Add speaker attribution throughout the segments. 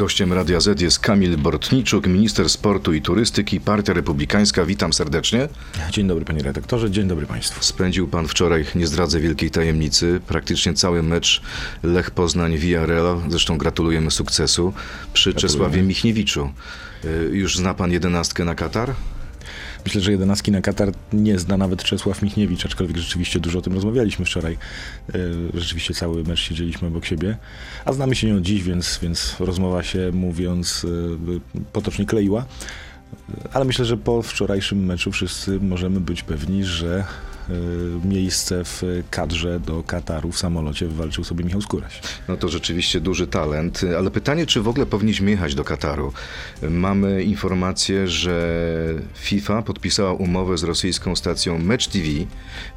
Speaker 1: Gościem Radia Z jest Kamil Bortniczuk, minister sportu i turystyki, Partia Republikańska. Witam serdecznie.
Speaker 2: Dzień dobry panie redaktorze, dzień dobry państwu.
Speaker 1: Spędził pan wczoraj, nie zdradzę wielkiej tajemnicy, praktycznie cały mecz Lech Poznań Villarreal. Zresztą gratulujemy sukcesu przy Czesławie Michniewiczu. Y, Już zna pan jedenastkę na Katar?
Speaker 2: Myślę, że jedenastki na Katar nie zna nawet Czesław Michniewicz, aczkolwiek rzeczywiście dużo o tym rozmawialiśmy wczoraj. E, Rzeczywiście cały mecz siedzieliśmy obok siebie, a znamy się od dziś, więc, więc rozmowa się, mówiąc e, potocznie kleiła. Ale myślę, że po wczorajszym meczu wszyscy możemy być pewni, że e, miejsce w kadrze do Kataru w samolocie wywalczył sobie Michał Skóraś.
Speaker 1: No to rzeczywiście duży talent, ale pytanie, czy w ogóle powinniśmy jechać do Kataru? Mamy informację, że FIFA podpisała umowę z rosyjską stacją Match TV.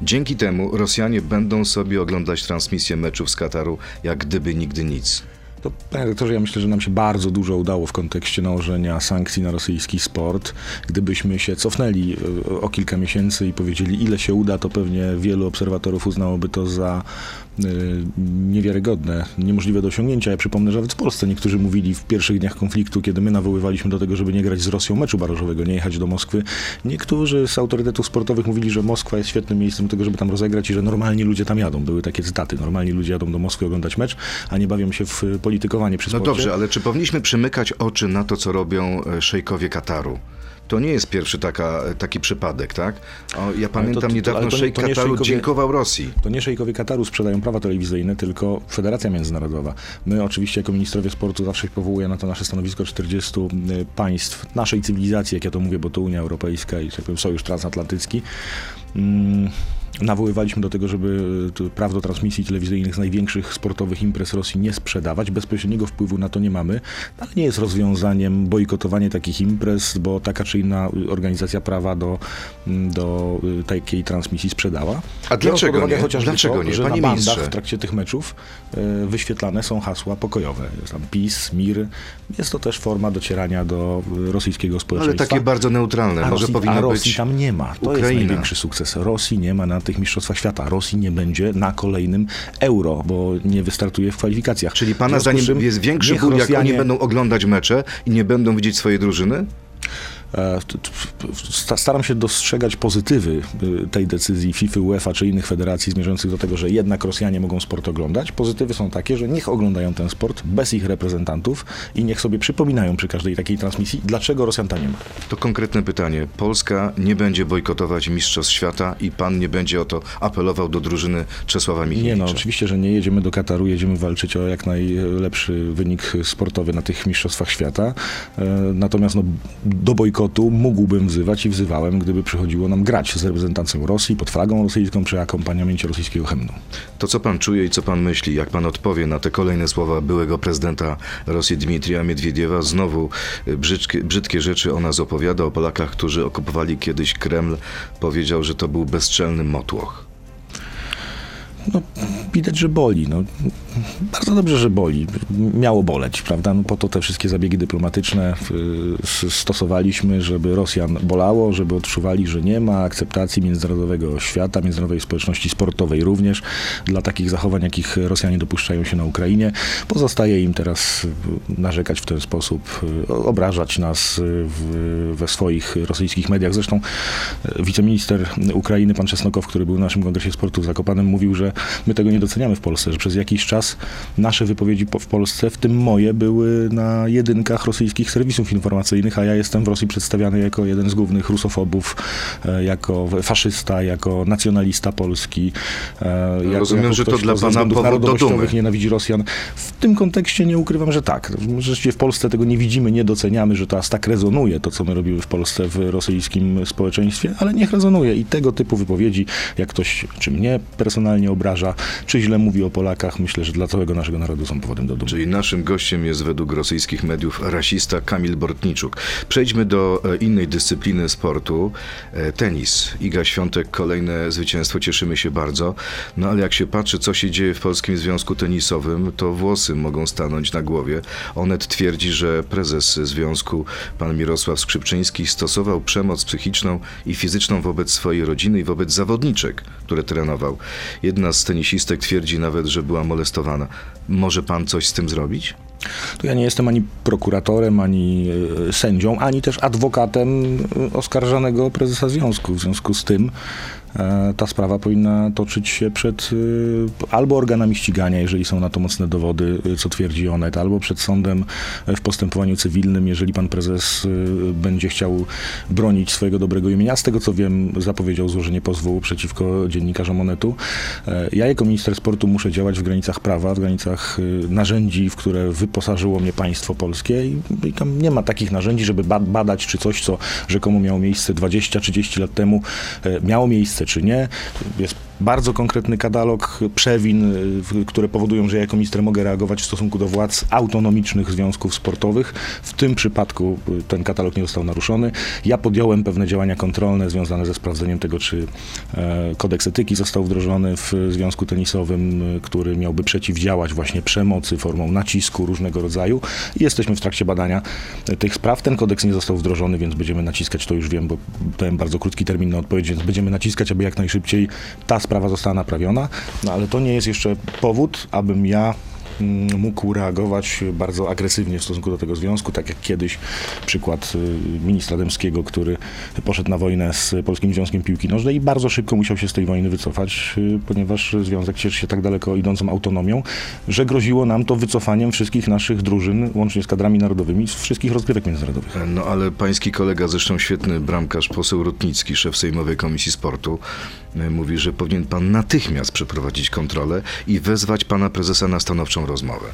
Speaker 1: Dzięki temu Rosjanie będą sobie oglądać transmisję meczów z Kataru, jak gdyby nigdy nic.
Speaker 2: To, panie redaktorze, ja myślę, że nam się bardzo dużo udało w kontekście nałożenia sankcji na rosyjski sport. Gdybyśmy się cofnęli e, o kilka miesięcy i powiedzieli, ile się uda, to pewnie wielu obserwatorów uznałoby to za niewiarygodne, niemożliwe do osiągnięcia. Ja przypomnę, że nawet w Polsce niektórzy mówili w pierwszych dniach konfliktu, kiedy my nawoływaliśmy do tego, żeby nie grać z Rosją meczu barażowego, nie jechać do Moskwy. Niektórzy z autorytetów sportowych mówili, że Moskwa jest świetnym miejscem do tego, żeby tam rozegrać i że normalni ludzie tam jadą. Były takie cytaty. Normalni ludzie jadą do Moskwy oglądać mecz, a nie bawią się w politykowanie przy
Speaker 1: No
Speaker 2: sporcie.
Speaker 1: dobrze, ale czy powinniśmy przymykać oczy na to, co robią e, szejkowie Kataru? To nie jest pierwszy taka, taki przypadek, tak? O, ja pamiętam
Speaker 2: to-
Speaker 1: niedawno
Speaker 2: to nie-
Speaker 1: szejk
Speaker 2: to nie
Speaker 1: Kataru
Speaker 2: szejkowie-
Speaker 1: dziękował Rosji.
Speaker 2: To nie szejkowie Kataru sprzedają prawa telewizyjne, tylko Federacja Międzynarodowa. My oczywiście jako ministrowie sportu zawsze powołuję na to nasze stanowisko 40 y, państw naszej cywilizacji, jak ja to mówię, bo to Unia Europejska i tak powiem, Sojusz Transatlantycki. Mm, Nawoływaliśmy do tego, żeby tu praw do transmisji telewizyjnych z największych sportowych imprez Rosji nie sprzedawać. Bezpośredniego wpływu na to nie mamy, ale nie jest rozwiązaniem bojkotowanie takich imprez, bo taka czy inna y, organizacja prawa do, do y, takiej transmisji sprzedała.
Speaker 1: A dlaczego
Speaker 2: uwagę
Speaker 1: nie?
Speaker 2: Chociażby
Speaker 1: Dlaczego
Speaker 2: to,
Speaker 1: nie?
Speaker 2: że
Speaker 1: Panie
Speaker 2: na bandach
Speaker 1: ministrze.
Speaker 2: w trakcie tych meczów e, wyświetlane są hasła pokojowe. Jest tam PiS, MIR. Jest to też forma docierania do e, rosyjskiego
Speaker 1: Ale
Speaker 2: społeczeństwa.
Speaker 1: takie bardzo neutralne.
Speaker 2: a
Speaker 1: Może
Speaker 2: Rosji,
Speaker 1: powinno
Speaker 2: a Rosji
Speaker 1: być...
Speaker 2: tam nie ma. To
Speaker 1: Ukraina.
Speaker 2: jest największy sukces. Rosji nie ma na tych mistrzostwach świata. Rosji nie będzie na kolejnym euro, bo nie wystartuje w kwalifikacjach.
Speaker 1: Czyli pana zdaniem jest większy ból, jak oni
Speaker 2: Rosjanie-
Speaker 1: będą oglądać mecze i nie będą widzieć swojej drużyny?
Speaker 2: E, Staram się dostrzegać pozytywy y, tej decyzji FIFA, UEFA czy innych federacji zmierzających do tego, że jednak Rosjanie mogą sport oglądać. Pozytywy są takie, że niech oglądają ten sport bez ich reprezentantów i niech sobie przypominają przy każdej takiej transmisji, dlaczego Rosjan tam nie ma.
Speaker 1: To konkretne pytanie. Polska nie będzie bojkotować Mistrzostw Świata i pan nie będzie o to apelował do drużyny Czesława
Speaker 2: Nie
Speaker 1: Michniewicza?
Speaker 2: no, oczywiście, że nie jedziemy do Kataru, jedziemy walczyć o jak najlepszy wynik sportowy na tych mistrzostwach świata. E, Natomiast no, do bojkotu mógłbym wzywać i wzywałem, gdyby przychodziło nam grać z reprezentacją Rosji pod flagą rosyjską przy akompaniamencie rosyjskiego hymnu.
Speaker 1: To co pan czuje i co pan myśli, jak pan odpowie na te kolejne słowa byłego prezydenta Rosji Dmitrija Miedwiediewa? Znowu y, brzydkie, brzydkie rzeczy o nas opowiada, o Polakach, którzy okupowali kiedyś Kreml. Powiedział, że to był bezczelny motłoch.
Speaker 2: No, widać, że boli. No. Bardzo dobrze, że boli. Miało boleć, prawda? No, po to te wszystkie zabiegi dyplomatyczne y, stosowaliśmy, żeby Rosjan bolało, żeby odczuwali, że nie ma akceptacji międzynarodowego świata, międzynarodowej społeczności sportowej również dla takich zachowań, jakich Rosjanie dopuszczają się na Ukrainie. Pozostaje im teraz narzekać w ten sposób, obrażać nas w, we swoich rosyjskich mediach. Zresztą y, wiceminister Ukrainy, pan Czesnokow, który był w naszym kongresie sportu w Zakopanem, mówił, że my tego nie doceniamy w Polsce, że przez jakiś czas nasze wypowiedzi po- w Polsce, w tym moje, były na jedynkach rosyjskich serwisów informacyjnych, a ja jestem w Rosji przedstawiany jako jeden z głównych rusofobów, e, jako faszysta, jako nacjonalista polski. e, jako-
Speaker 1: Rozumiem,
Speaker 2: jako
Speaker 1: że to dla pana powód do
Speaker 2: narodowościowych
Speaker 1: dumy.
Speaker 2: nienawidzi Rosjan. W tym kontekście nie ukrywam, że tak. Rzeczywiście w Polsce tego nie widzimy, nie doceniamy, że to aż tak rezonuje, to co my robimy w Polsce w rosyjskim społeczeństwie, ale niech rezonuje i tego typu wypowiedzi, jak ktoś czy mnie personalnie obraża, czy źle mówi o Polakach, myślę, że dla całego naszego narodu są powodem do dumy.
Speaker 1: Czyli naszym gościem jest według rosyjskich mediów rasista Kamil Bortniczuk. Przejdźmy do e, innej dyscypliny sportu. E, Tenis. Iga Świątek, kolejne zwycięstwo, cieszymy się bardzo. No ale jak się patrzy, co się dzieje w Polskim Związku Tenisowym, to włosy mogą stanąć na głowie. Onet twierdzi, że prezes związku, pan Mirosław Skrzypczyński, stosował przemoc psychiczną i fizyczną wobec swojej rodziny i wobec zawodniczek, które trenował. Jedna z tenisistek twierdzi nawet, że była molestowana. Może pan coś z tym zrobić?
Speaker 2: To ja nie jestem ani prokuratorem, ani e, sędzią, ani też adwokatem e, oskarżanego prezesa związku. W związku z tym ta sprawa powinna toczyć się przed e, albo organami ścigania, jeżeli są na to mocne dowody, e, co twierdzi Onet, albo przed sądem e, w postępowaniu cywilnym, jeżeli pan prezes e, będzie chciał bronić swojego dobrego imienia. Z tego co wiem, zapowiedział złożenie pozwu przeciwko dziennikarzom Onetu. E, Ja jako minister sportu muszę działać w granicach prawa, w granicach e, narzędzi, w które wyposażyło mnie państwo polskie i, i tam nie ma takich narzędzi, żeby ba- badać, czy coś, co rzekomo miało miejsce 20-30 lat temu, e, miało miejsce, czy nie. Jest bardzo konkretny katalog przewin, y, które powodują, że ja jako minister mogę reagować w stosunku do władz autonomicznych związków sportowych. W tym przypadku y, ten katalog nie został naruszony. Ja podjąłem pewne działania kontrolne związane ze sprawdzeniem tego, czy e, kodeks etyki został wdrożony w związku tenisowym, y, który miałby przeciwdziałać właśnie przemocy formą nacisku różnego rodzaju. I jesteśmy w trakcie badania tych spraw. Ten kodeks nie został wdrożony, więc będziemy naciskać, to już wiem, bo dałem bardzo krótki termin na odpowiedź, więc będziemy naciskać, aby jak najszybciej ta sprawa została naprawiona. No ale to nie jest jeszcze powód, abym ja mógł reagować bardzo agresywnie w stosunku do tego związku, tak jak kiedyś przykład y, ministra Dębskiego, który poszedł na wojnę z Polskim Związkiem Piłki Nożnej i bardzo szybko musiał się z tej wojny wycofać, y, ponieważ związek cieszy się tak daleko idącą autonomią, że groziło nam to wycofaniem wszystkich naszych drużyn, łącznie z kadrami narodowymi, z wszystkich rozgrywek międzynarodowych.
Speaker 1: No ale pański kolega, zresztą świetny bramkarz, poseł Rutnicki, szef Sejmowej Komisji Sportu, y, mówi, że powinien pan natychmiast przeprowadzić kontrolę i wezwać pana prezesa na stanowczą rozmowę.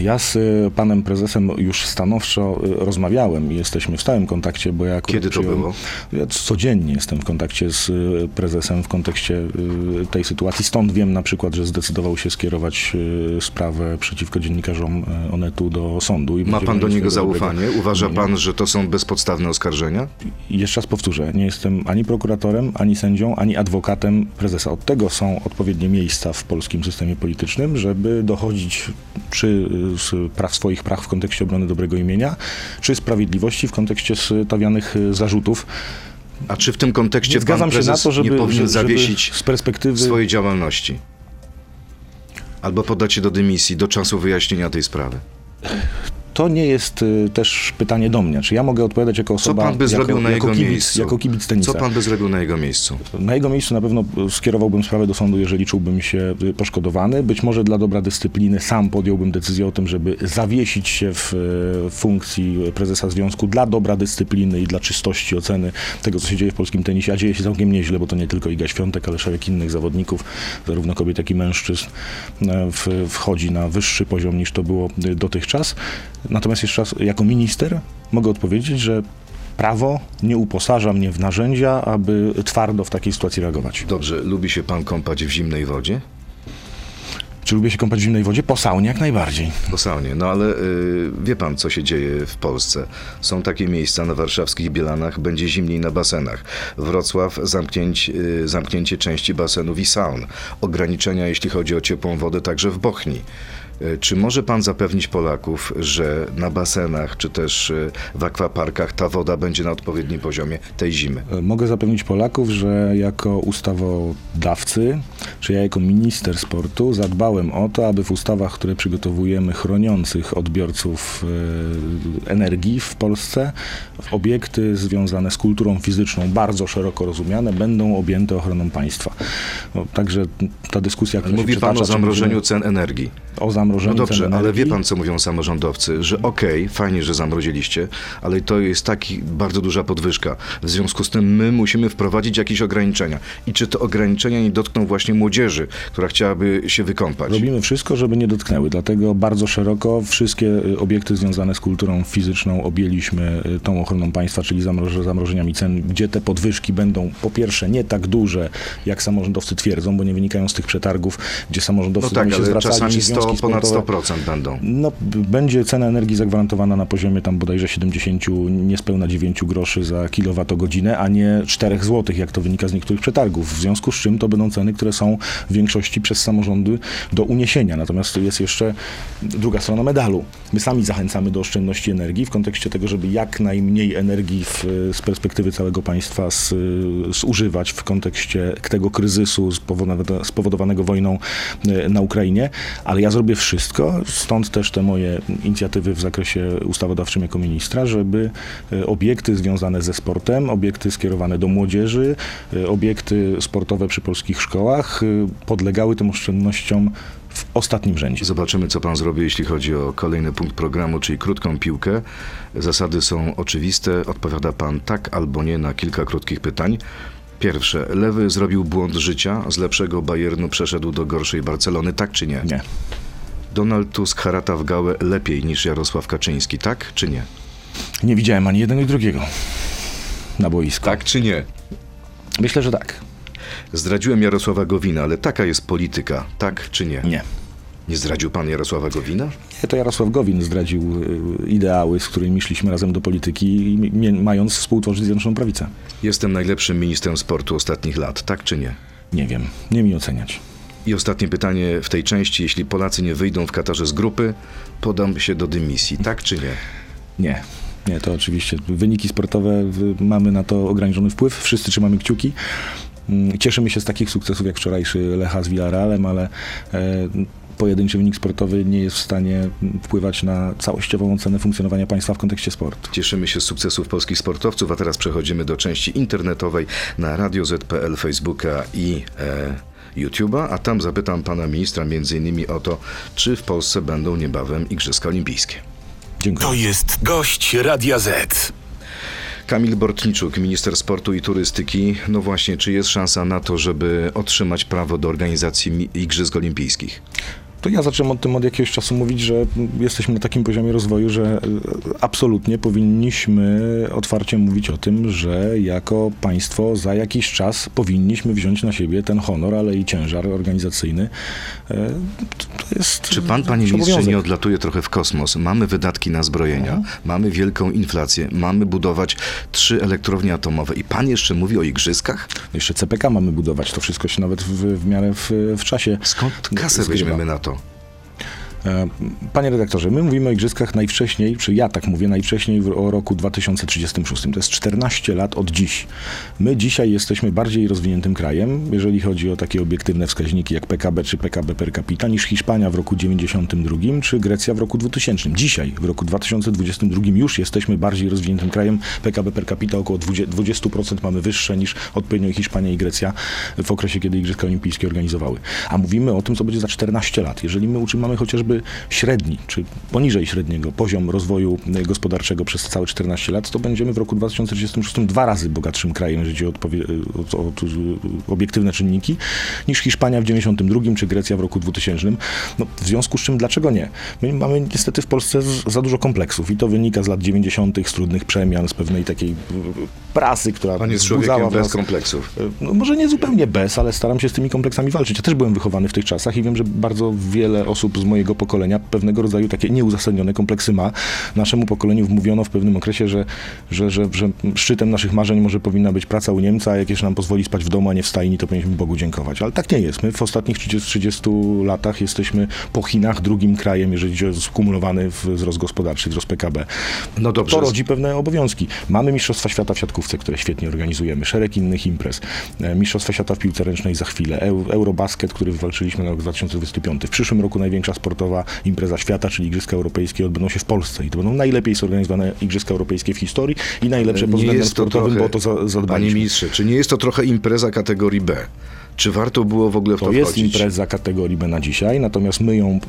Speaker 2: Ja z y, panem prezesem już stanowczo y, rozmawiałem i jesteśmy w stałym kontakcie, bo ja
Speaker 1: Kiedy to
Speaker 2: przyjąłem-
Speaker 1: było?
Speaker 2: Ja codziennie jestem w kontakcie z y, prezesem w kontekście tej sytuacji. Stąd wiem na przykład, że zdecydował się skierować sprawę przeciwko dziennikarzom Onetu do sądu. I
Speaker 1: Ma pan do niego
Speaker 2: swojego dobrego
Speaker 1: zaufanie? Uważa
Speaker 2: imienia.
Speaker 1: pan, że to są bezpodstawne oskarżenia?
Speaker 2: Jeszcze raz powtórzę, nie jestem ani prokuratorem, ani sędzią, ani adwokatem prezesa. Od tego są odpowiednie miejsca w polskim systemie politycznym, żeby dochodzić czy y, z praw, swoich praw w kontekście obrony dobrego imienia, czy sprawiedliwości w kontekście stawianych y, zarzutów.
Speaker 1: A czy w tym kontekście
Speaker 2: zgadzam się na to, żeby,
Speaker 1: nie powinien zawiesić
Speaker 2: z perspektywy
Speaker 1: swojej działalności? Albo podać się do dymisji do czasu wyjaśnienia tej sprawy?
Speaker 2: To nie jest y, też pytanie do mnie. Czy ja mogę odpowiadać jako
Speaker 1: Co
Speaker 2: osoba,
Speaker 1: pan by
Speaker 2: jako,
Speaker 1: zrobił na
Speaker 2: jako
Speaker 1: jego
Speaker 2: kibic,
Speaker 1: miejscu?
Speaker 2: Jako kibic tenisa.
Speaker 1: Co pan by zrobił na jego miejscu?
Speaker 2: Na jego miejscu na pewno skierowałbym sprawę do sądu, jeżeli czułbym się y, poszkodowany. Być może dla dobra dyscypliny sam podjąłbym decyzję o tym, żeby zawiesić się w funkcji prezesa związku dla dobra dyscypliny i dla czystości oceny tego, co się dzieje w polskim tenisie. A dzieje się całkiem nieźle, bo to nie tylko Iga Świątek, ale szereg innych zawodników, zarówno kobiet, jak i mężczyzn, w, wchodzi na wyższy poziom niż to było y, dotychczas. Natomiast jeszcze raz, jako minister mogę odpowiedzieć, że prawo nie uposaża mnie w narzędzia, aby twardo w takiej sytuacji reagować.
Speaker 1: Dobrze, lubi się pan kąpać w zimnej wodzie?
Speaker 2: Czy lubię się kąpać w zimnej wodzie? Po saunie jak najbardziej.
Speaker 1: Po saunie. No ale y, wie pan, co się dzieje w Polsce. Są takie miejsca na warszawskich Bielanach, będzie zimniej na basenach. Wrocław, zamknięć, y, zamknięcie części basenów i saun. Ograniczenia, jeśli chodzi o ciepłą wodę, także w Bochni. Y, Czy może pan zapewnić Polaków, że na basenach, czy też y, w akwaparkach ta woda będzie na odpowiednim poziomie tej zimy?
Speaker 2: E, Mogę zapewnić Polaków, że jako ustawodawcy, czy ja jako minister sportu zadbałem o to, aby w ustawach, które przygotowujemy, chroniących odbiorców e, energii w Polsce, obiekty związane z kulturą fizyczną, bardzo szeroko rozumiane, będą objęte ochroną państwa. No, także ta dyskusja, która
Speaker 1: Mówi
Speaker 2: się
Speaker 1: pan o
Speaker 2: przytacza,
Speaker 1: zamrożeniu cen energii.
Speaker 2: o zamrożeniu
Speaker 1: No dobrze, ale wie pan, co mówią samorządowcy, że okej, fajnie, że zamroziliście, ale to jest taki bardzo duża podwyżka. W związku z tym my musimy wprowadzić jakieś ograniczenia. I czy te ograniczenia nie dotkną właśnie młodzieży, która chciałaby się wykąpać?
Speaker 2: Robimy wszystko, żeby nie dotknęły, dlatego bardzo szeroko wszystkie y, obiekty związane z kulturą fizyczną objęliśmy y, tą ochroną państwa, czyli zamroż- zamrożeniami cen, gdzie te podwyżki będą po pierwsze nie tak duże, jak samorządowcy twierdzą, bo nie wynikają z tych przetargów, gdzie
Speaker 1: No
Speaker 2: samorządowcy do
Speaker 1: tak,
Speaker 2: się zwracali,
Speaker 1: czasami 100,
Speaker 2: związki
Speaker 1: ponad
Speaker 2: sportowe.
Speaker 1: 100% będą.
Speaker 2: No, będzie cena energii zagwarantowana na poziomie tam bodajże 70, niespełna 9 groszy za kilowatogodzinę, a nie 4 zł, jak to wynika z niektórych przetargów. W związku z czym to będą ceny, które są w większości przez samorządy do uniesienia. Natomiast jest jeszcze druga strona medalu. My sami zachęcamy do oszczędności energii w kontekście tego, żeby jak najmniej energii w, z perspektywy całego państwa z, zużywać w kontekście tego kryzysu spowodowanego, spowodowanego wojną e, na Ukrainie, ale ja zrobię wszystko. Stąd też te moje inicjatywy w zakresie ustawodawczym jako ministra, żeby e, obiekty związane ze sportem, obiekty skierowane do młodzieży, e, obiekty sportowe przy polskich szkołach e, podlegały tym oszczędnościom w ostatnim rzędzie.
Speaker 1: Zobaczymy, co pan zrobi, jeśli chodzi o kolejny punkt programu, czyli krótką piłkę. Zasady są oczywiste. Odpowiada pan tak albo nie na kilka krótkich pytań. Pierwsze, Lewy zrobił błąd życia, z lepszego Bayernu przeszedł do gorszej Barcelony, tak czy nie?
Speaker 2: Nie.
Speaker 1: Donald Tusk harata w gałę lepiej niż Jarosław Kaczyński, tak czy nie?
Speaker 2: Nie widziałem ani jednego, ani drugiego na boisku.
Speaker 1: Tak czy nie?
Speaker 2: Myślę, że tak.
Speaker 1: Zdradziłem Jarosława Gowina, ale taka jest polityka, tak czy nie?
Speaker 2: Nie.
Speaker 1: Nie zdradził pan Jarosława Gowina?
Speaker 2: Nie, to Jarosław Gowin zdradził y, ideały, z którymi szliśmy razem do polityki, i mając współtworzyć Zjednoczoną Prawicę.
Speaker 1: Jestem najlepszym ministrem sportu ostatnich lat, tak czy nie?
Speaker 2: Nie wiem, nie mi oceniać.
Speaker 1: I ostatnie pytanie w tej części. Jeśli Polacy nie wyjdą w Katarze z grupy, podam się do dymisji, tak czy nie?
Speaker 2: Nie. Nie, to oczywiście. Wyniki sportowe, mamy na to ograniczony wpływ. Wszyscy trzymamy kciuki. Mm, Cieszymy się z takich sukcesów jak wczorajszy Lecha z Villarrealem, ale e, pojedynczy wynik sportowy nie jest w stanie wpływać na całościową ocenę funkcjonowania państwa w kontekście sportu.
Speaker 1: Cieszymy się z sukcesów polskich sportowców, a teraz przechodzimy do części internetowej na Radio Z.pl, Facebooka i e, YouTube'a, a tam zapytam pana ministra innymi o to, czy w Polsce będą niebawem Igrzyska Olimpijskie.
Speaker 2: Dziękuję.
Speaker 3: To jest gość Radia Z.
Speaker 1: Kamil Bortniczuk, minister sportu i turystyki. No właśnie, czy jest szansa na to, żeby otrzymać prawo do organizacji Igrzysk Olimpijskich?
Speaker 2: To ja zacząłem o tym od jakiegoś czasu mówić, że jesteśmy na takim poziomie rozwoju, że y, absolutnie powinniśmy otwarcie mówić o tym, że jako państwo za jakiś czas powinniśmy wziąć na siebie ten honor, ale i ciężar organizacyjny. E, To jest
Speaker 1: Czy pan, panie ministrze, nie odlatuje trochę w kosmos? Mamy wydatki na zbrojenia, mamy wielką inflację, mamy budować trzy elektrownie atomowe i pan jeszcze mówi o igrzyskach?
Speaker 2: Jeszcze CPK mamy budować, to wszystko się nawet w, w miarę w, w czasie
Speaker 1: Skąd kasę weźmiemy na to?
Speaker 2: E, Panie redaktorze, my mówimy o igrzyskach najwcześniej, czy ja tak mówię, najwcześniej o roku 2036. To jest 14 lat od dziś. My dzisiaj jesteśmy bardziej rozwiniętym krajem, jeżeli chodzi o takie obiektywne wskaźniki jak PKB czy PKB per capita, niż Hiszpania w roku 92 czy Grecja w roku 2000. Dzisiaj, w roku 2022 już jesteśmy bardziej rozwiniętym krajem. PKB per capita około 20%, 20% mamy wyższe niż odpowiednio Hiszpania i Grecja w okresie, kiedy Igrzyska Olimpijskie organizowały. A mówimy o tym, co będzie za 14 lat. Jeżeli my utrzymamy chociażby średni, czy poniżej średniego poziom rozwoju gospodarczego przez całe 14 lat, to będziemy w roku 2036 dwa razy bogatszym krajem, jeżeli chodzi o, o, o, o obiektywne czynniki, niż Hiszpania w 92 czy Grecja w roku 2000. No, w związku z czym, dlaczego nie? My mamy niestety w Polsce z, za dużo kompleksów i to wynika z lat 90., z trudnych przemian, z pewnej takiej y, prasy, która
Speaker 1: Pan jest człowiekiem bez kompleksów.
Speaker 2: no może nie zupełnie bez, ale staram się z tymi kompleksami walczyć. Ja też byłem wychowany w tych czasach i wiem, że bardzo wiele osób z mojego pokolenia pewnego rodzaju takie nieuzasadnione kompleksy ma. Naszemu pokoleniu wmówiono w pewnym okresie, że, że, że, że szczytem naszych marzeń może powinna być praca u Niemca, a jak jeszcze nam pozwoli spać w domu, a nie w stajni, to powinniśmy Bogu dziękować. Ale tak nie jest. My w ostatnich 30, 30 latach jesteśmy po Chinach drugim krajem, jeżeli chodzi o skumulowany wzrost gospodarczy, wzrost PKB.
Speaker 1: No dobrze.
Speaker 2: To rodzi pewne obowiązki. Mamy Mistrzostwa Świata w siatkówce, które świetnie organizujemy, szereg innych imprez. E, Mistrzostwa Świata w piłce ręcznej za chwilę, Eu- Eurobasket, który wywalczyliśmy na rok 2025. W przyszłym roku największa sportowa impreza świata, czyli Igrzyska Europejskie, odbędą się w Polsce i to będą najlepiej zorganizowane Igrzyska Europejskie w historii i najlepsze pod względem sportowym,
Speaker 1: trochę,
Speaker 2: bo to za,
Speaker 1: Panie
Speaker 2: zadbaliśmy.
Speaker 1: ministrze, czy nie jest to trochę impreza kategorii B? Czy warto było w ogóle w to,
Speaker 2: To jest
Speaker 1: wchodzić?
Speaker 2: impreza kategorii B na dzisiaj, natomiast my ją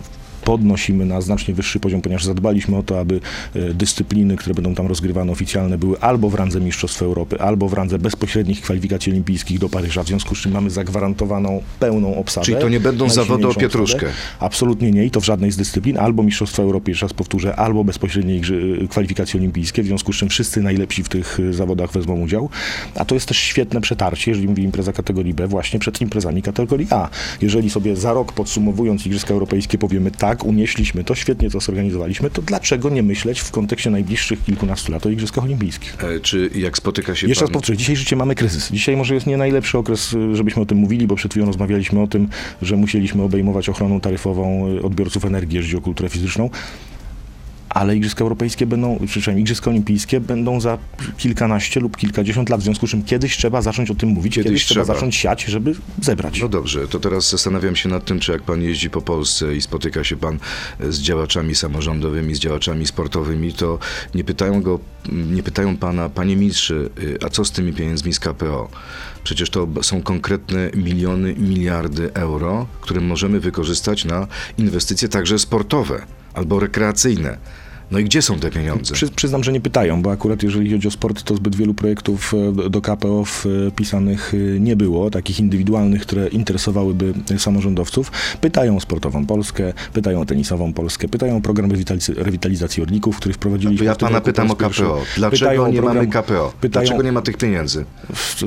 Speaker 2: podnosimy na znacznie wyższy poziom, ponieważ zadbaliśmy o to, aby e, dyscypliny, które będą tam rozgrywane oficjalne, były albo w randze Mistrzostw Europy, albo w randze bezpośrednich kwalifikacji olimpijskich do Paryża, w związku z czym mamy zagwarantowaną pełną obsadę.
Speaker 1: Czyli to nie będą zawody o pietruszkę?
Speaker 2: obsadę. Absolutnie nie i to w żadnej z dyscyplin, albo Mistrzostwa Europy, jeszcze raz powtórzę, albo bezpośrednie igrzy- kwalifikacje olimpijskie, w związku z czym wszyscy najlepsi w tych y, zawodach wezmą udział. A to jest też świetne przetarcie, jeżeli mówię impreza kategorii B, właśnie przed imprezami kategorii A. Jeżeli sobie za rok podsumowując Igrzyska Europejskie powiemy tak, unieśliśmy to, świetnie to zorganizowaliśmy, to dlaczego nie myśleć w kontekście najbliższych kilkunastu lat o Igrzyskach Olimpijskich?
Speaker 1: E, Czy jak spotyka się
Speaker 2: Jeszcze raz
Speaker 1: pan...
Speaker 2: powtórzę, dzisiaj życie mamy kryzys. Dzisiaj może jest nie najlepszy okres, y, żebyśmy o tym mówili, bo przed chwilą rozmawialiśmy o tym, że musieliśmy obejmować ochroną taryfową y, odbiorców energii, jeżeli o kulturę fizyczną. Ale Igrzyska Europejskie będą, przynajmniej Igrzyska Olimpijskie będą za kilkanaście lub kilkadziesiąt lat, w związku z czym kiedyś trzeba zacząć o tym mówić,
Speaker 1: Kiedyś
Speaker 2: kiedyś, trzeba
Speaker 1: trzeba.
Speaker 2: zacząć siać, żeby zebrać.
Speaker 1: No dobrze, to teraz zastanawiam się nad tym, czy jak pan jeździ po Polsce i spotyka się pan z działaczami samorządowymi, z działaczami sportowymi, to nie pytają go, nie pytają pana, panie ministrze, y, a co z tymi pieniędzmi z KPO? Przecież to są konkretne miliony, miliardy euro, które możemy wykorzystać na inwestycje także sportowe albo rekreacyjne. No i gdzie są te pieniądze?
Speaker 2: Przy, przyznam, że nie pytają, bo akurat jeżeli chodzi o sport, to zbyt wielu projektów e, do- KPO wpisanych e, nie było, takich indywidualnych, które interesowałyby e, samorządowców. Pytają o sportową Polskę, pytają o tenisową Polskę, pytają o program rewitaliz- rewitalizacji Orlików, który wprowadziliśmy.
Speaker 1: Ja pana pytam o. KPO. Dlaczego
Speaker 2: Pytają
Speaker 1: nie
Speaker 2: program-
Speaker 1: mamy KPO?
Speaker 2: pytają-
Speaker 1: Dlaczego nie ma tych pieniędzy?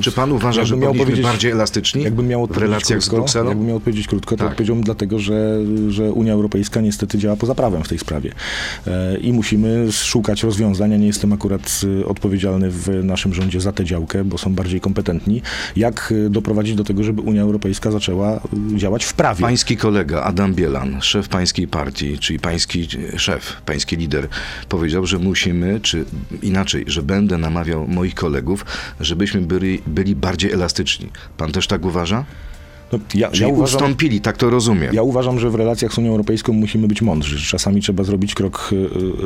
Speaker 1: Czy pan uważa, że
Speaker 2: miał
Speaker 1: powinniśmy bardziej elastyczni
Speaker 2: Jakbym miał
Speaker 1: w relacjach z
Speaker 2: krótko,
Speaker 1: Brukselą?
Speaker 2: Jakbym miał odpowiedzieć krótko, to
Speaker 1: Tak.
Speaker 2: odpowiedziałbym dlatego, że, że Unia Europejska niestety działa poza prawem w tej sprawie. E, I musimy szukać rozwiązania. Nie jestem akurat e, odpowiedzialny w naszym rządzie za tę działkę, bo są bardziej kompetentni. Jak e, doprowadzić do tego, żeby Unia Europejska zaczęła e, działać w prawie?
Speaker 1: Pański kolega Adam Bielan, szef pańskiej partii, czyli pański szef, pański lider, powiedział, że musimy, czy inaczej, że będę namawiał moich kolegów, żebyśmy byli, byli bardziej elastyczni. Pan też tak uważa?
Speaker 2: No, ja,
Speaker 1: Czyli
Speaker 2: ja uważam,
Speaker 1: ustąpili, tak to rozumiem.
Speaker 2: Ja uważam, że w relacjach z Unią Europejską musimy być mądrzy. Czasami trzeba zrobić krok y,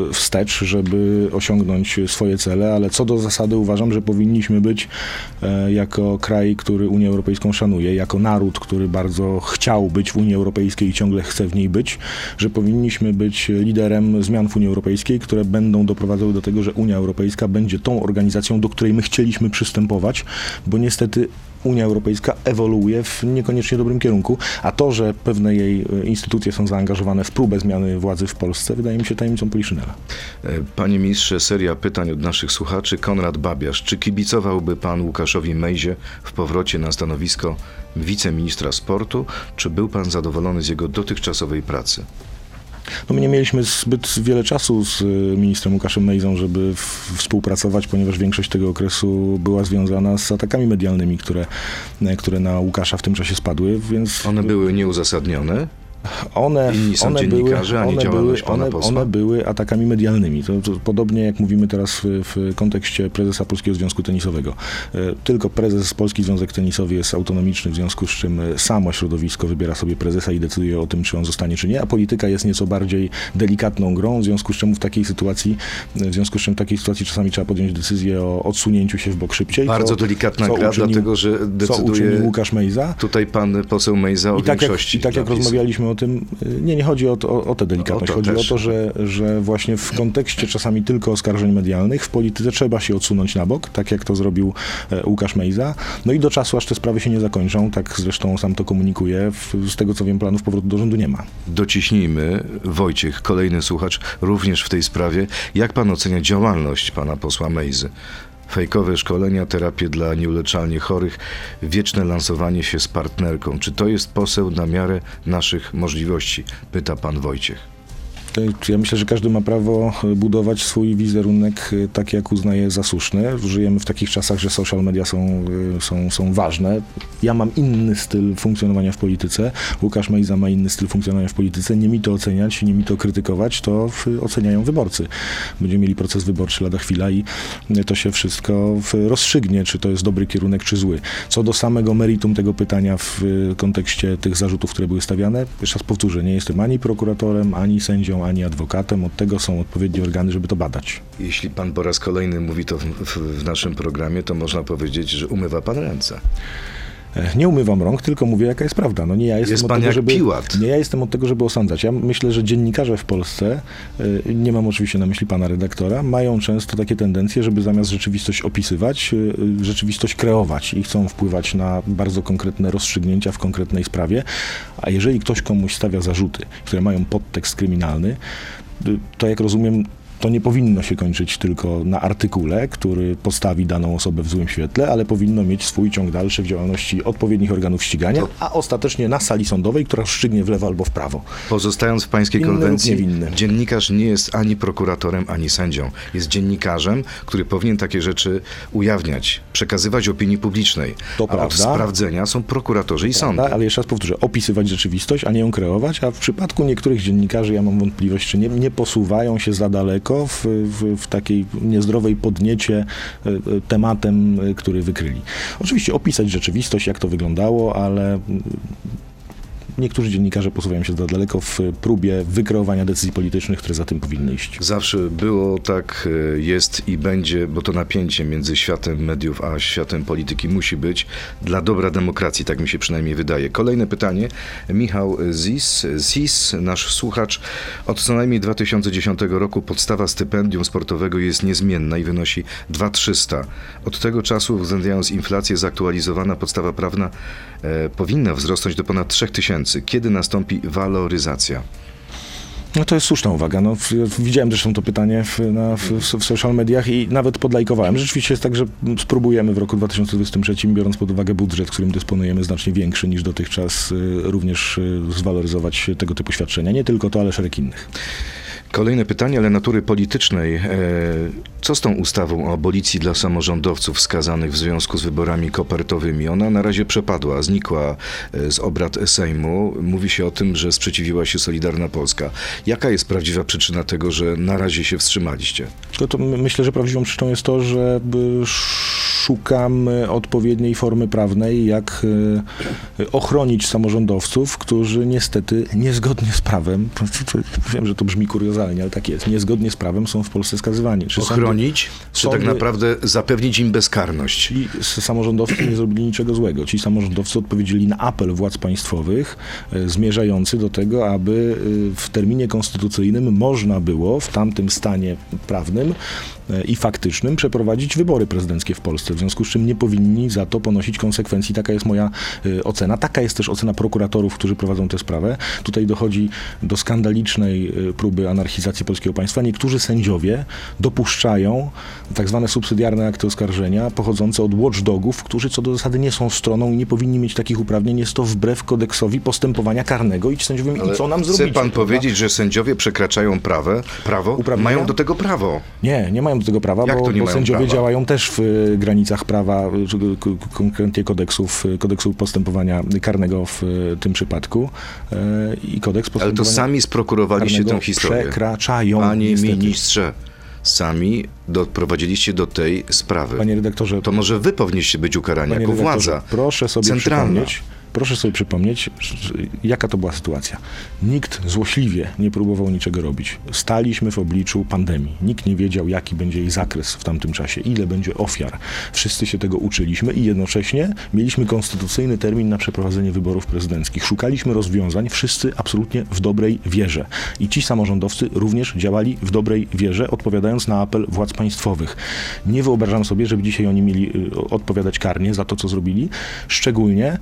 Speaker 2: y, wstecz, żeby osiągnąć swoje cele, ale co do zasady uważam, że powinniśmy być e, jako kraj, który Unię Europejską szanuje, jako naród, który bardzo chciał być w Unii Europejskiej i ciągle chce w niej być, że powinniśmy być liderem zmian w Unii Europejskiej, które będą doprowadzały do tego, że Unia Europejska będzie tą organizacją, do której my chcieliśmy przystępować, bo niestety Unia Europejska ewoluuje w niekoniecznie dobrym kierunku, a to, że pewne jej e, instytucje są zaangażowane w próbę zmiany władzy w Polsce, wydaje mi się tajemnicą Poliszynela.
Speaker 1: E, Panie ministrze, seria pytań od naszych słuchaczy. Konrad Babiarz, czy kibicowałby pan Łukaszowi Mejzie w powrocie na stanowisko wiceministra sportu, czy był pan zadowolony z jego dotychczasowej pracy?
Speaker 2: No my nie mieliśmy zbyt wiele czasu z e, ministrem Łukaszem Mejzą, żeby w- współpracować, ponieważ większość tego okresu była związana z atakami medialnymi, które, które na Łukasza w tym czasie spadły, więc
Speaker 1: One były nieuzasadnione.
Speaker 2: One,
Speaker 1: Inni są
Speaker 2: one
Speaker 1: nie
Speaker 2: one były, one, one były atakami medialnymi. To, to podobnie jak mówimy teraz w, w kontekście prezesa Polskiego Związku Tenisowego. E, Tylko prezes Polski Związek Tenisowy jest autonomiczny, w związku z czym e, samo środowisko wybiera sobie prezesa i decyduje o tym, czy on zostanie, czy nie, a polityka jest nieco bardziej delikatną grą, w związku z czym w takiej sytuacji, w związku z czym w takiej sytuacji czasami trzeba podjąć decyzję o odsunięciu się w bok szybciej.
Speaker 1: Bardzo
Speaker 2: co-
Speaker 1: delikatna
Speaker 2: co
Speaker 1: gra,
Speaker 2: uczynił-
Speaker 1: dlatego że decyduje
Speaker 2: Łukasz Mejza.
Speaker 1: tutaj pan poseł Mejza o
Speaker 2: I tak, jak,
Speaker 1: większości.
Speaker 2: I tak jak rozmawialiśmy o tym, y, nie, nie chodzi o, o, o tę delikatność,
Speaker 1: O
Speaker 2: chodzi
Speaker 1: też.
Speaker 2: o to, że, że właśnie w kontekście czasami tylko oskarżeń medialnych w polityce trzeba się odsunąć na bok, tak jak to zrobił e, Łukasz Mejza. No i do czasu, aż te sprawy się nie zakończą, tak zresztą sam to komunikuje, z tego co wiem, planów powrotu do rządu nie ma.
Speaker 1: Dociśnijmy, Wojciech, kolejny słuchacz, również w tej sprawie. Jak pan ocenia działalność pana posła Mejzy? Fejkowe szkolenia, terapie dla nieuleczalnie chorych, wieczne lansowanie się z partnerką. Czy to jest poseł na miarę naszych możliwości? Pyta pan Wojciech.
Speaker 2: Ja myślę, że każdy ma prawo e, budować swój wizerunek e, tak, jak uznaje za słuszny. Żyjemy w takich czasach, że social media są, e, są, są ważne. Ja mam inny styl funkcjonowania w polityce. Łukasz Mejza ma inny styl funkcjonowania w polityce. Nie mi to oceniać, nie mi to krytykować, to oceniają wyborcy. Będziemy mieli proces wyborczy lada chwila i to się wszystko rozstrzygnie, czy to jest dobry kierunek, czy zły. Co do samego meritum tego pytania w kontekście tych zarzutów, które były stawiane, jeszcze raz powtórzę, nie jestem ani prokuratorem, ani sędzią, ani adwokatem. Od tego są odpowiednie organy, żeby to badać.
Speaker 1: Jeśli pan po raz kolejny mówi to w, w, w naszym programie, to można powiedzieć, że umywa pan ręce.
Speaker 2: Nie umywam rąk, tylko mówię, jaka jest prawda. No nie ja jestem
Speaker 1: Jest
Speaker 2: od tego, żeby,
Speaker 1: Piłat.
Speaker 2: Nie ja jestem od tego, żeby osądzać. Ja myślę, że dziennikarze w Polsce, e, nie mam oczywiście na myśli pana redaktora, mają często takie tendencje, żeby zamiast rzeczywistość opisywać, e, rzeczywistość kreować i chcą wpływać na bardzo konkretne rozstrzygnięcia w konkretnej sprawie. A jeżeli ktoś komuś stawia zarzuty, które mają podtekst kryminalny, y, to jak rozumiem, to nie powinno się kończyć tylko na artykule, który postawi daną osobę w złym świetle, ale powinno mieć swój ciąg dalszy w działalności odpowiednich organów ścigania, a ostatecznie na sali sądowej, która szczygnie w lewo albo w prawo.
Speaker 1: Pozostając w pańskiej
Speaker 2: Inny
Speaker 1: konwencji, dziennikarz nie jest ani prokuratorem, ani sędzią. Jest dziennikarzem, który powinien takie rzeczy ujawniać, przekazywać opinii publicznej.
Speaker 2: To
Speaker 1: a od
Speaker 2: prawda.
Speaker 1: sprawdzenia są prokuratorzy i sądy.
Speaker 2: Ale jeszcze raz powtórzę, opisywać rzeczywistość, a nie ją kreować, a w przypadku niektórych dziennikarzy ja mam wątpliwość, czy nie, nie posuwają się za daleko w, w, w takiej niezdrowej podniecie e, e, tematem, e, który wykryli. Oczywiście opisać rzeczywistość, jak to wyglądało, ale mm, niektórzy dziennikarze posuwają się za daleko w próbie wykreowania decyzji politycznych, które za tym powinny iść.
Speaker 1: Zawsze było tak, e, jest i będzie, bo to napięcie między światem mediów a światem polityki musi być dla dobra demokracji, tak mi się przynajmniej wydaje. Kolejne pytanie. Michał Zis, Zis, nasz słuchacz. Od co najmniej 2010 roku podstawa stypendium sportowego jest niezmienna i wynosi 2300. Od tego czasu, uwzględniając inflację, zaktualizowana podstawa prawna e, powinna wzrosnąć do ponad 3000. Kiedy nastąpi waloryzacja?
Speaker 2: No to jest słuszna uwaga. No, widziałem zresztą to pytanie w, na, w, w social mediach i nawet podlajkowałem. Rzeczywiście jest tak, że spróbujemy w roku 2023, biorąc pod uwagę budżet, którym dysponujemy, znacznie większy niż dotychczas, y, również y, zwaloryzować tego typu świadczenia. Nie tylko to, ale szereg innych.
Speaker 1: Kolejne pytanie, ale natury politycznej. E, Co z tą ustawą o abolicji dla samorządowców skazanych w związku z wyborami kopertowymi? Ona na razie przepadła, znikła e, z obrad Sejmu. Mówi się o tym, że sprzeciwiła się Solidarna Polska. Jaka jest prawdziwa przyczyna tego, że na razie się wstrzymaliście?
Speaker 2: To my- myślę, że prawdziwą przyczyną jest to, że szukam y, odpowiedniej formy prawnej, jak y, ochronić samorządowców, którzy niestety niezgodnie z prawem, wiem, że to brzmi kuriozalnie, ale tak jest, niezgodnie z prawem są w Polsce skazywani. Czy sądy-
Speaker 1: Ochronić, czy tak
Speaker 2: sądy-
Speaker 1: naprawdę zapewnić im bezkarność?
Speaker 2: S- samorządowcy nie zrobili niczego złego. Ci samorządowcy odpowiedzieli na apel władz państwowych e, zmierzający do tego, aby e, w terminie konstytucyjnym można było w tamtym stanie prawnym e, i faktycznym przeprowadzić wybory prezydenckie w Polsce, w związku z czym nie powinni za to ponosić konsekwencji. Taka jest moja e, ocena. Taka jest też ocena prokuratorów, którzy prowadzą tę sprawę. Tutaj dochodzi do skandalicznej e, próby anarchizacji polskiego państwa. Niektórzy sędziowie dopuszczają tak zwane subsydiarne akty oskarżenia pochodzące od watchdogów, którzy co do zasady nie są stroną i nie powinni mieć takich uprawnień. Jest to wbrew kodeksowi postępowania karnego i ci sędziowie
Speaker 1: Ale
Speaker 2: i co nam
Speaker 1: chce
Speaker 2: zrobić?
Speaker 1: pan powiedzieć, że sędziowie przekraczają prawo?
Speaker 2: Uprawnienia?
Speaker 1: Mają do tego prawo.
Speaker 2: Nie, nie mają do tego prawa,
Speaker 1: Jak
Speaker 2: bo, bo sędziowie
Speaker 1: prawa?
Speaker 2: działają też w y, granicach prawa, konkretnie kodeksów, y, kodeksu postępowania karnego w y, tym przypadku i kodeks
Speaker 1: Ale
Speaker 2: postępowania
Speaker 1: to sami sprokurowaliście tę historię.
Speaker 2: przekraczają
Speaker 1: Panie
Speaker 2: niestety.
Speaker 1: ministrze, sami doprowadziliście do tej sprawy.
Speaker 2: Panie redaktorze,
Speaker 1: To może wy powinniście być ukarani jako władza.
Speaker 2: Proszę sobie
Speaker 1: centralna.
Speaker 2: przypomnieć, proszę sobie przypomnieć, jaka to była sytuacja. Nikt złośliwie nie próbował niczego robić. Staliśmy w obliczu pandemii. Nikt nie wiedział, jaki będzie jej zakres w tamtym czasie, ile będzie ofiar. Wszyscy się tego uczyliśmy i jednocześnie mieliśmy konstytucyjny termin na przeprowadzenie wyborów prezydenckich. Szukaliśmy rozwiązań, wszyscy absolutnie w dobrej wierze. I ci samorządowcy również działali w dobrej wierze, odpowiadając na apel władz państwowych. Nie wyobrażam sobie, żeby dzisiaj oni mieli y, odpowiadać karnie za to, co zrobili, szczególnie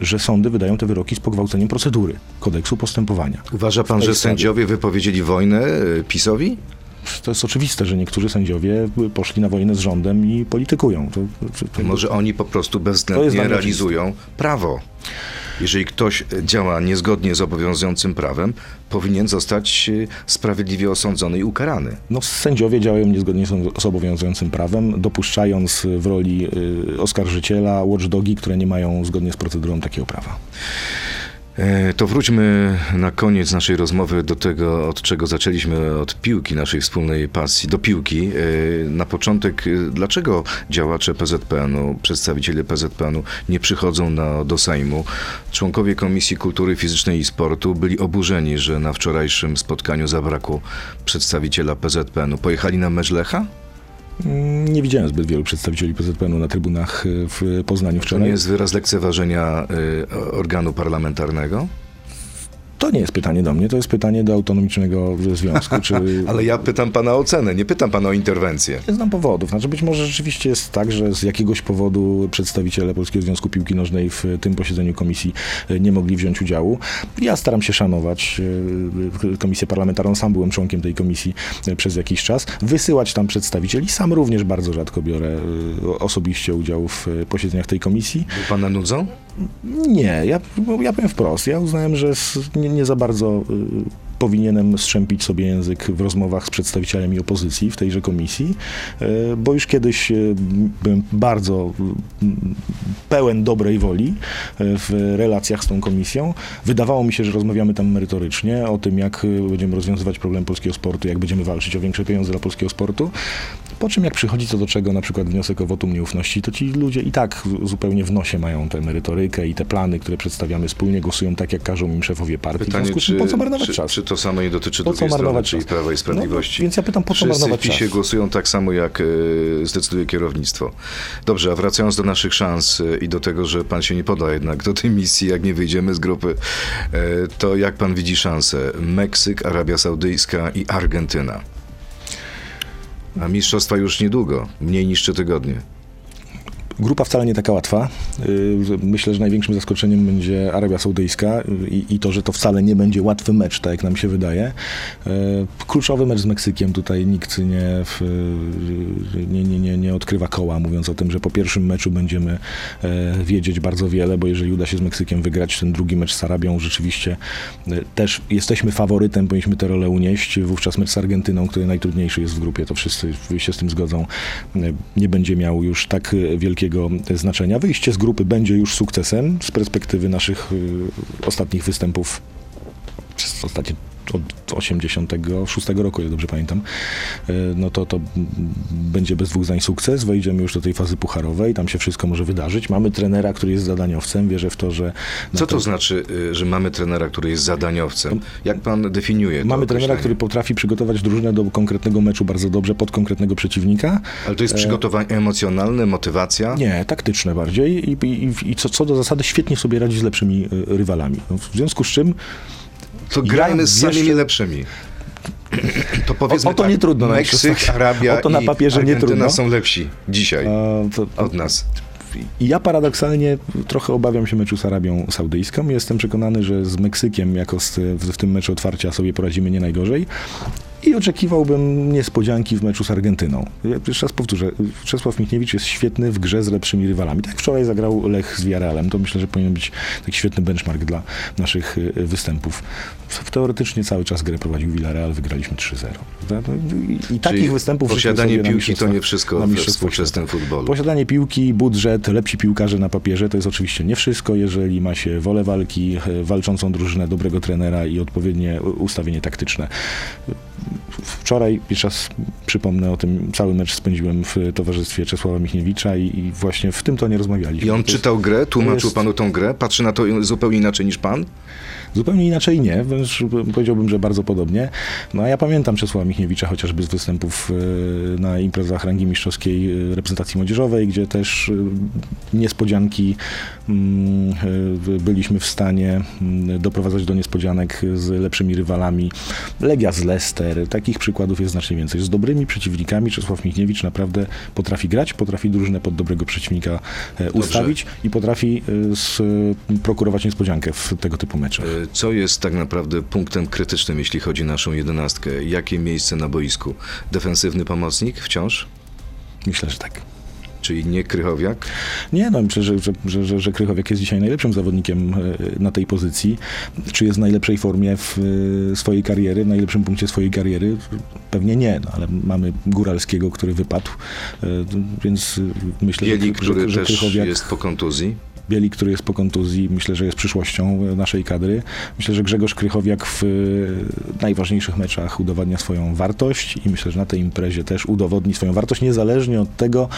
Speaker 2: że sądy wydają te wyroki z pogwałceniem procedury, kodeksu postępowania.
Speaker 1: Uważa pan, że
Speaker 2: sprawie.
Speaker 1: sędziowie wypowiedzieli wojnę e, PiSowi?
Speaker 2: To jest oczywiste, że niektórzy sędziowie poszli na wojnę z rządem i politykują. To, to, to,
Speaker 1: Może oni po prostu bezwzględnie realizują prawo. Jeżeli ktoś działa niezgodnie z obowiązującym prawem, powinien zostać e, sprawiedliwie osądzony i ukarany.
Speaker 2: No, sędziowie działają niezgodnie z, obowiązującym prawem, dopuszczając w roli y, oskarżyciela watchdogi, które nie mają zgodnie z procedurą takiego prawa.
Speaker 1: E, To wróćmy na koniec naszej rozmowy do tego, od czego zaczęliśmy, od piłki, naszej wspólnej pasji, do piłki. E, Na początek, e, dlaczego działacze PZPN-u, przedstawiciele PZPN-u nie przychodzą na, do Sejmu? Członkowie Komisji Kultury Fizycznej i Sportu byli oburzeni, że na wczorajszym spotkaniu zabrakło przedstawiciela PZPN-u. Pojechali na mecz Lecha?
Speaker 2: Mm, Nie widziałem zbyt wielu przedstawicieli PZPN-u na trybunach y, w Poznaniu
Speaker 1: To
Speaker 2: wczoraj.
Speaker 1: nie jest wyraz lekceważenia e, organu parlamentarnego?
Speaker 2: To nie jest pytanie do mnie, to jest pytanie do autonomicznego związku. Czy...
Speaker 1: Ale ja pytam pana o cenę, nie pytam pana o interwencję.
Speaker 2: Nie znam powodów. Znaczy być może rzeczywiście jest tak, że z jakiegoś powodu przedstawiciele Polskiego Związku Piłki Nożnej w tym posiedzeniu komisji e, nie mogli wziąć udziału. Ja staram się szanować e, komisję parlamentarną, sam byłem członkiem tej komisji e, przez jakiś czas, wysyłać tam przedstawicieli. Sam również bardzo rzadko biorę osobiście udział w posiedzeniach tej komisji.
Speaker 1: Pana nudzą?
Speaker 2: Nie, ja, ja powiem wprost. Ja uznałem, że nie, nie za bardzo y, powinienem strzępić sobie język w rozmowach z przedstawicielami opozycji w tejże komisji, y, bo już kiedyś y, byłem bardzo y, pełen dobrej woli y, w relacjach z tą komisją. Wydawało mi się, że rozmawiamy tam merytorycznie o tym, jak będziemy rozwiązywać problem polskiego sportu, jak będziemy walczyć o większe pieniądze dla polskiego sportu. Po czym jak przychodzi co do czego, na przykład wniosek o wotum nieufności, to ci ludzie i tak zupełnie w nosie mają tę merytorykę i te plany, które przedstawiamy wspólnie, głosują tak, jak każą im szefowie partii. w
Speaker 1: Pytanie,
Speaker 2: związku z po co marnować czas?
Speaker 1: czy to samo nie dotyczy
Speaker 2: Po
Speaker 1: drugiej strony, czyli
Speaker 2: czas?
Speaker 1: Prawa i
Speaker 2: No,
Speaker 1: Sprawiedliwości?
Speaker 2: więc ja pytam, po co
Speaker 1: Wszyscy
Speaker 2: marnować
Speaker 1: w PiSie
Speaker 2: czas?
Speaker 1: głosują tak samo, jak e, zdecyduje kierownictwo. Dobrze, a wracając do naszych szans e, i do tego, że pan się nie poda jednak do tej misji, jak nie wyjdziemy z grupy, e, to jak pan widzi szanse? Meksyk, Arabia Saudyjska i Argentyna. A mistrzostwa już niedługo, mniej niż trzy tygodnie.
Speaker 2: Grupa wcale nie taka łatwa. Y, Myślę, że największym zaskoczeniem będzie Arabia Saudyjska i, i to, że to wcale nie będzie łatwy mecz, tak jak nam się wydaje. Y, Kluczowy mecz z Meksykiem, tutaj nikt nie, w, y, nie, nie, nie, nie odkrywa koła, mówiąc o tym, że po pierwszym meczu będziemy wiedzieć bardzo wiele, bo jeżeli uda się z Meksykiem wygrać ten drugi mecz z Arabią, rzeczywiście też jesteśmy faworytem, powinniśmy tę rolę unieść. Wówczas mecz z Argentyną, który najtrudniejszy jest w grupie, to wszyscy się z tym zgodzą, nie będzie miał już tak y, wielkiego znaczenia. Wyjście z grupy będzie już sukcesem z perspektywy naszych y, ostatnich występów przez ostatnie od 86 roku, jak dobrze pamiętam, y, no to to będzie bez dwóch zdań sukces. Wejdziemy już do tej fazy pucharowej, tam się wszystko może wydarzyć. Mamy trenera, który jest zadaniowcem, wierzę w to, że...
Speaker 1: Co to znaczy, y, że mamy trenera, który jest zadaniowcem? Jak pan definiuje to
Speaker 2: Mamy trenera, który potrafi przygotować drużynę do konkretnego meczu bardzo dobrze, pod konkretnego przeciwnika.
Speaker 1: Ale to jest przygotowanie emocjonalne, motywacja?
Speaker 2: Nie, taktyczne bardziej i, i, i co, co do zasady świetnie sobie radzi z lepszymi y, rywalami. No, w związku z czym
Speaker 1: To grajmy z samymi
Speaker 2: jeszcze-
Speaker 1: lepszymi. To powiedzmy
Speaker 2: O- o to
Speaker 1: tak,
Speaker 2: nie trudno
Speaker 1: Meksyk,
Speaker 2: napisać.
Speaker 1: Arabia
Speaker 2: O to na
Speaker 1: i
Speaker 2: papierze nie trudno.
Speaker 1: są lepsi dzisiaj
Speaker 2: e, to,
Speaker 1: od nas.
Speaker 2: I ja paradoksalnie trochę obawiam się meczu z Arabią Saudyjską. Jestem przekonany, że z Meksykiem jako z, w, w tym meczu otwarcia sobie poradzimy nie najgorzej. I oczekiwałbym niespodzianki w meczu z Argentyną. Jeszcze raz powtórzę, Czesław Michniewicz jest świetny w grze z lepszymi rywalami. Tak jak wczoraj zagrał Lech z Villarrealem, to myślę, że powinien być taki świetny benchmark dla naszych y, występów. W- Teoretycznie cały czas grę prowadził Villarreal, wygraliśmy 3-0. prawda? No I, takich występów
Speaker 1: posiadanie piłki to nie wszystko
Speaker 2: mistrzostwach
Speaker 1: współczesnym futbolu.
Speaker 2: Posiadanie piłki, budżet, lepsi piłkarze na papierze to jest oczywiście nie wszystko, jeżeli ma się wolę walki, walczącą drużynę, dobrego trenera i odpowiednie ustawienie taktyczne. Wczoraj, jeszcze raz przypomnę o tym, cały mecz spędziłem w towarzystwie Czesława Michniewicza i, i właśnie w tym to nie rozmawialiśmy.
Speaker 1: I on czytał grę, tłumaczył
Speaker 2: jest-
Speaker 1: panu tą grę, patrzy na to zupełnie inaczej niż pan?
Speaker 2: Zupełnie inaczej nie, wręcz powiedziałbym, że bardzo podobnie. No a ja pamiętam Czesława Michniewicza chociażby z występów e, na imprezach rangi mistrzowskiej e, reprezentacji młodzieżowej, gdzie też e, niespodzianki mm, byliśmy w stanie mm, doprowadzać do niespodzianek z lepszymi rywalami. Legia z Leicester, takich przykładów jest znacznie więcej. Z dobrymi przeciwnikami Czesław Michniewicz naprawdę potrafi grać, potrafi drużynę pod dobrego przeciwnika e, ustawić i potrafi e, s, prokurować niespodziankę w tego typu meczach.
Speaker 1: E, Co jest tak naprawdę punktem krytycznym, jeśli chodzi o naszą jedenastkę? Jakie miejsce na boisku? Defensywny pomocnik wciąż?
Speaker 2: Myślę, że tak.
Speaker 1: Czyli nie Krychowiak?
Speaker 2: Nie, no myślę, że, że, że, że, Krychowiak jest dzisiaj najlepszym zawodnikiem e, na tej pozycji. Czy jest w najlepszej formie w e, swojej kariery, w najlepszym punkcie swojej kariery? Pewnie nie, no, ale mamy Góralskiego, który wypadł, e, więc myślę,
Speaker 1: Bieli,
Speaker 2: że,
Speaker 1: który
Speaker 2: że, że Krychowiak...
Speaker 1: jest po kontuzji.
Speaker 2: Bieli, który jest po kontuzji, myślę, że jest przyszłością naszej kadry. Myślę, że Grzegorz Krychowiak w najważniejszych meczach udowadnia swoją wartość i myślę, że na tej imprezie też udowodni swoją wartość, niezależnie od tego,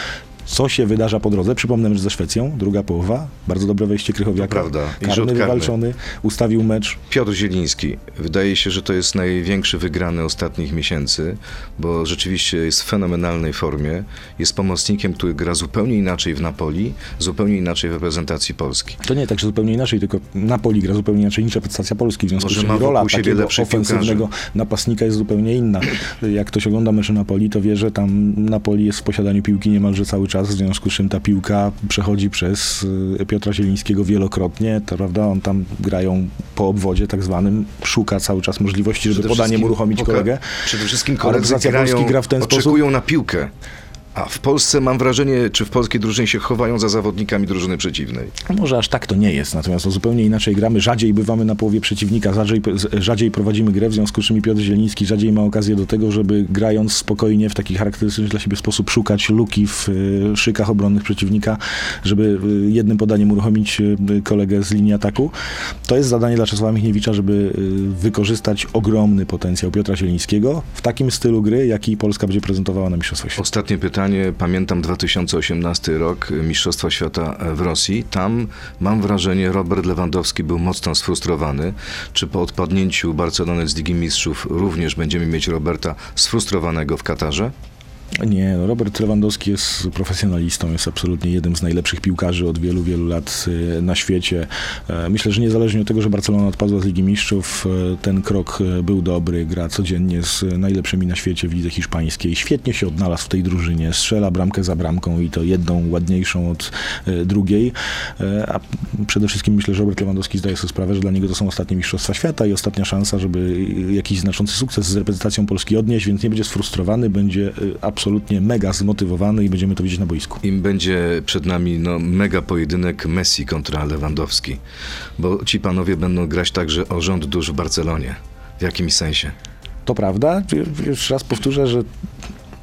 Speaker 2: co się wydarza po drodze. Przypomnę, że ze Szwecją, druga połowa, bardzo dobre wejście Krychowiaka.
Speaker 1: To prawda.
Speaker 2: Karny
Speaker 1: karny.
Speaker 2: wywalczony, ustawił mecz.
Speaker 1: Piotr Zieliński. Wydaje się, że to jest największy wygrany ostatnich miesięcy, bo rzeczywiście jest w fenomenalnej formie. Jest pomocnikiem, który gra zupełnie inaczej w Napoli, zupełnie inaczej w reprezentacji Polski.
Speaker 2: To nie tak, że zupełnie inaczej, tylko Napoli gra zupełnie inaczej niż reprezentacja Polski. W związku
Speaker 1: Może
Speaker 2: z czym rola takiego ofensywnego napastnika jest zupełnie inna. Jak ktoś ogląda mecze Napoli, to wie, że tam Napoli jest w posiadaniu piłki niemalże cały czas, w związku z czym ta piłka przechodzi przez y, Piotra Zielińskiego wielokrotnie, to prawda, on tam grają po obwodzie tak zwanym, szuka cały czas możliwości, żeby podaniem uruchomić kolegę.
Speaker 1: Przede wszystkim koledzy grają,
Speaker 2: gra w ten sposób,
Speaker 1: oczekują na piłkę. A w Polsce mam wrażenie, czy w polskiej drużynie się chowają za zawodnikami drużyny przeciwnej.
Speaker 2: Może aż tak to nie jest, natomiast to zupełnie inaczej gramy. Rzadziej bywamy na połowie przeciwnika, rzadziej, rzadziej prowadzimy grę, w związku z czym Piotr Zieliński rzadziej ma okazję do tego, żeby grając spokojnie w taki charakterystyczny dla siebie sposób szukać luki w y, szykach obronnych przeciwnika, żeby y, jednym podaniem uruchomić y, kolegę z linii ataku. To jest zadanie dla Czesława Michniewicza, żeby wykorzystać ogromny potencjał Piotra Zielińskiego w takim stylu gry, jaki Polska będzie prezentowała na Mistrzostwach Świata.
Speaker 1: Ostatnie pytanie. Pamiętam 2018 rok, y, Mistrzostwa Świata e, w Rosji. Tam, mam wrażenie, Robert Lewandowski był mocno sfrustrowany. Czy po odpadnięciu Barcelony z Ligi Mistrzów również będziemy mieć Roberta sfrustrowanego w Katarze?
Speaker 2: Nie, no Robert Lewandowski jest profesjonalistą, jest absolutnie jednym z najlepszych piłkarzy od wielu, wielu lat y, na świecie. E, Myślę, że niezależnie od tego, że Barcelona odpadła z Ligi Mistrzów, e, ten krok e, był dobry, gra codziennie z najlepszymi na świecie w lidze hiszpańskiej. Świetnie się odnalazł w tej drużynie, strzela bramkę za bramką i to jedną ładniejszą od e, drugiej. E, A przede wszystkim myślę, że Robert Lewandowski zdaje sobie sprawę, że dla niego to są ostatnie Mistrzostwa Świata i ostatnia szansa, żeby jakiś znaczący sukces z reprezentacją Polski odnieść, więc nie będzie sfrustrowany, będzie e, absolutnie mega zmotywowany i będziemy to widzieć na boisku.
Speaker 1: Im będzie przed nami no, mega pojedynek Messi kontra Lewandowski, bo ci panowie będą grać także o rząd dusz w Barcelonie. W jakimś sensie.
Speaker 2: To prawda. Jeszcze raz powtórzę, że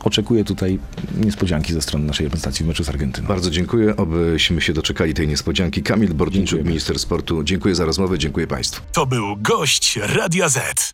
Speaker 2: oczekuję tutaj niespodzianki ze strony naszej reprezentacji w meczu z Argentyną.
Speaker 1: Bardzo dziękuję, obyśmy się doczekali tej niespodzianki. Kamil Bortniczuk, minister sportu. Dziękuję za rozmowę, dziękuję Państwu.
Speaker 3: To był gość Radia Z.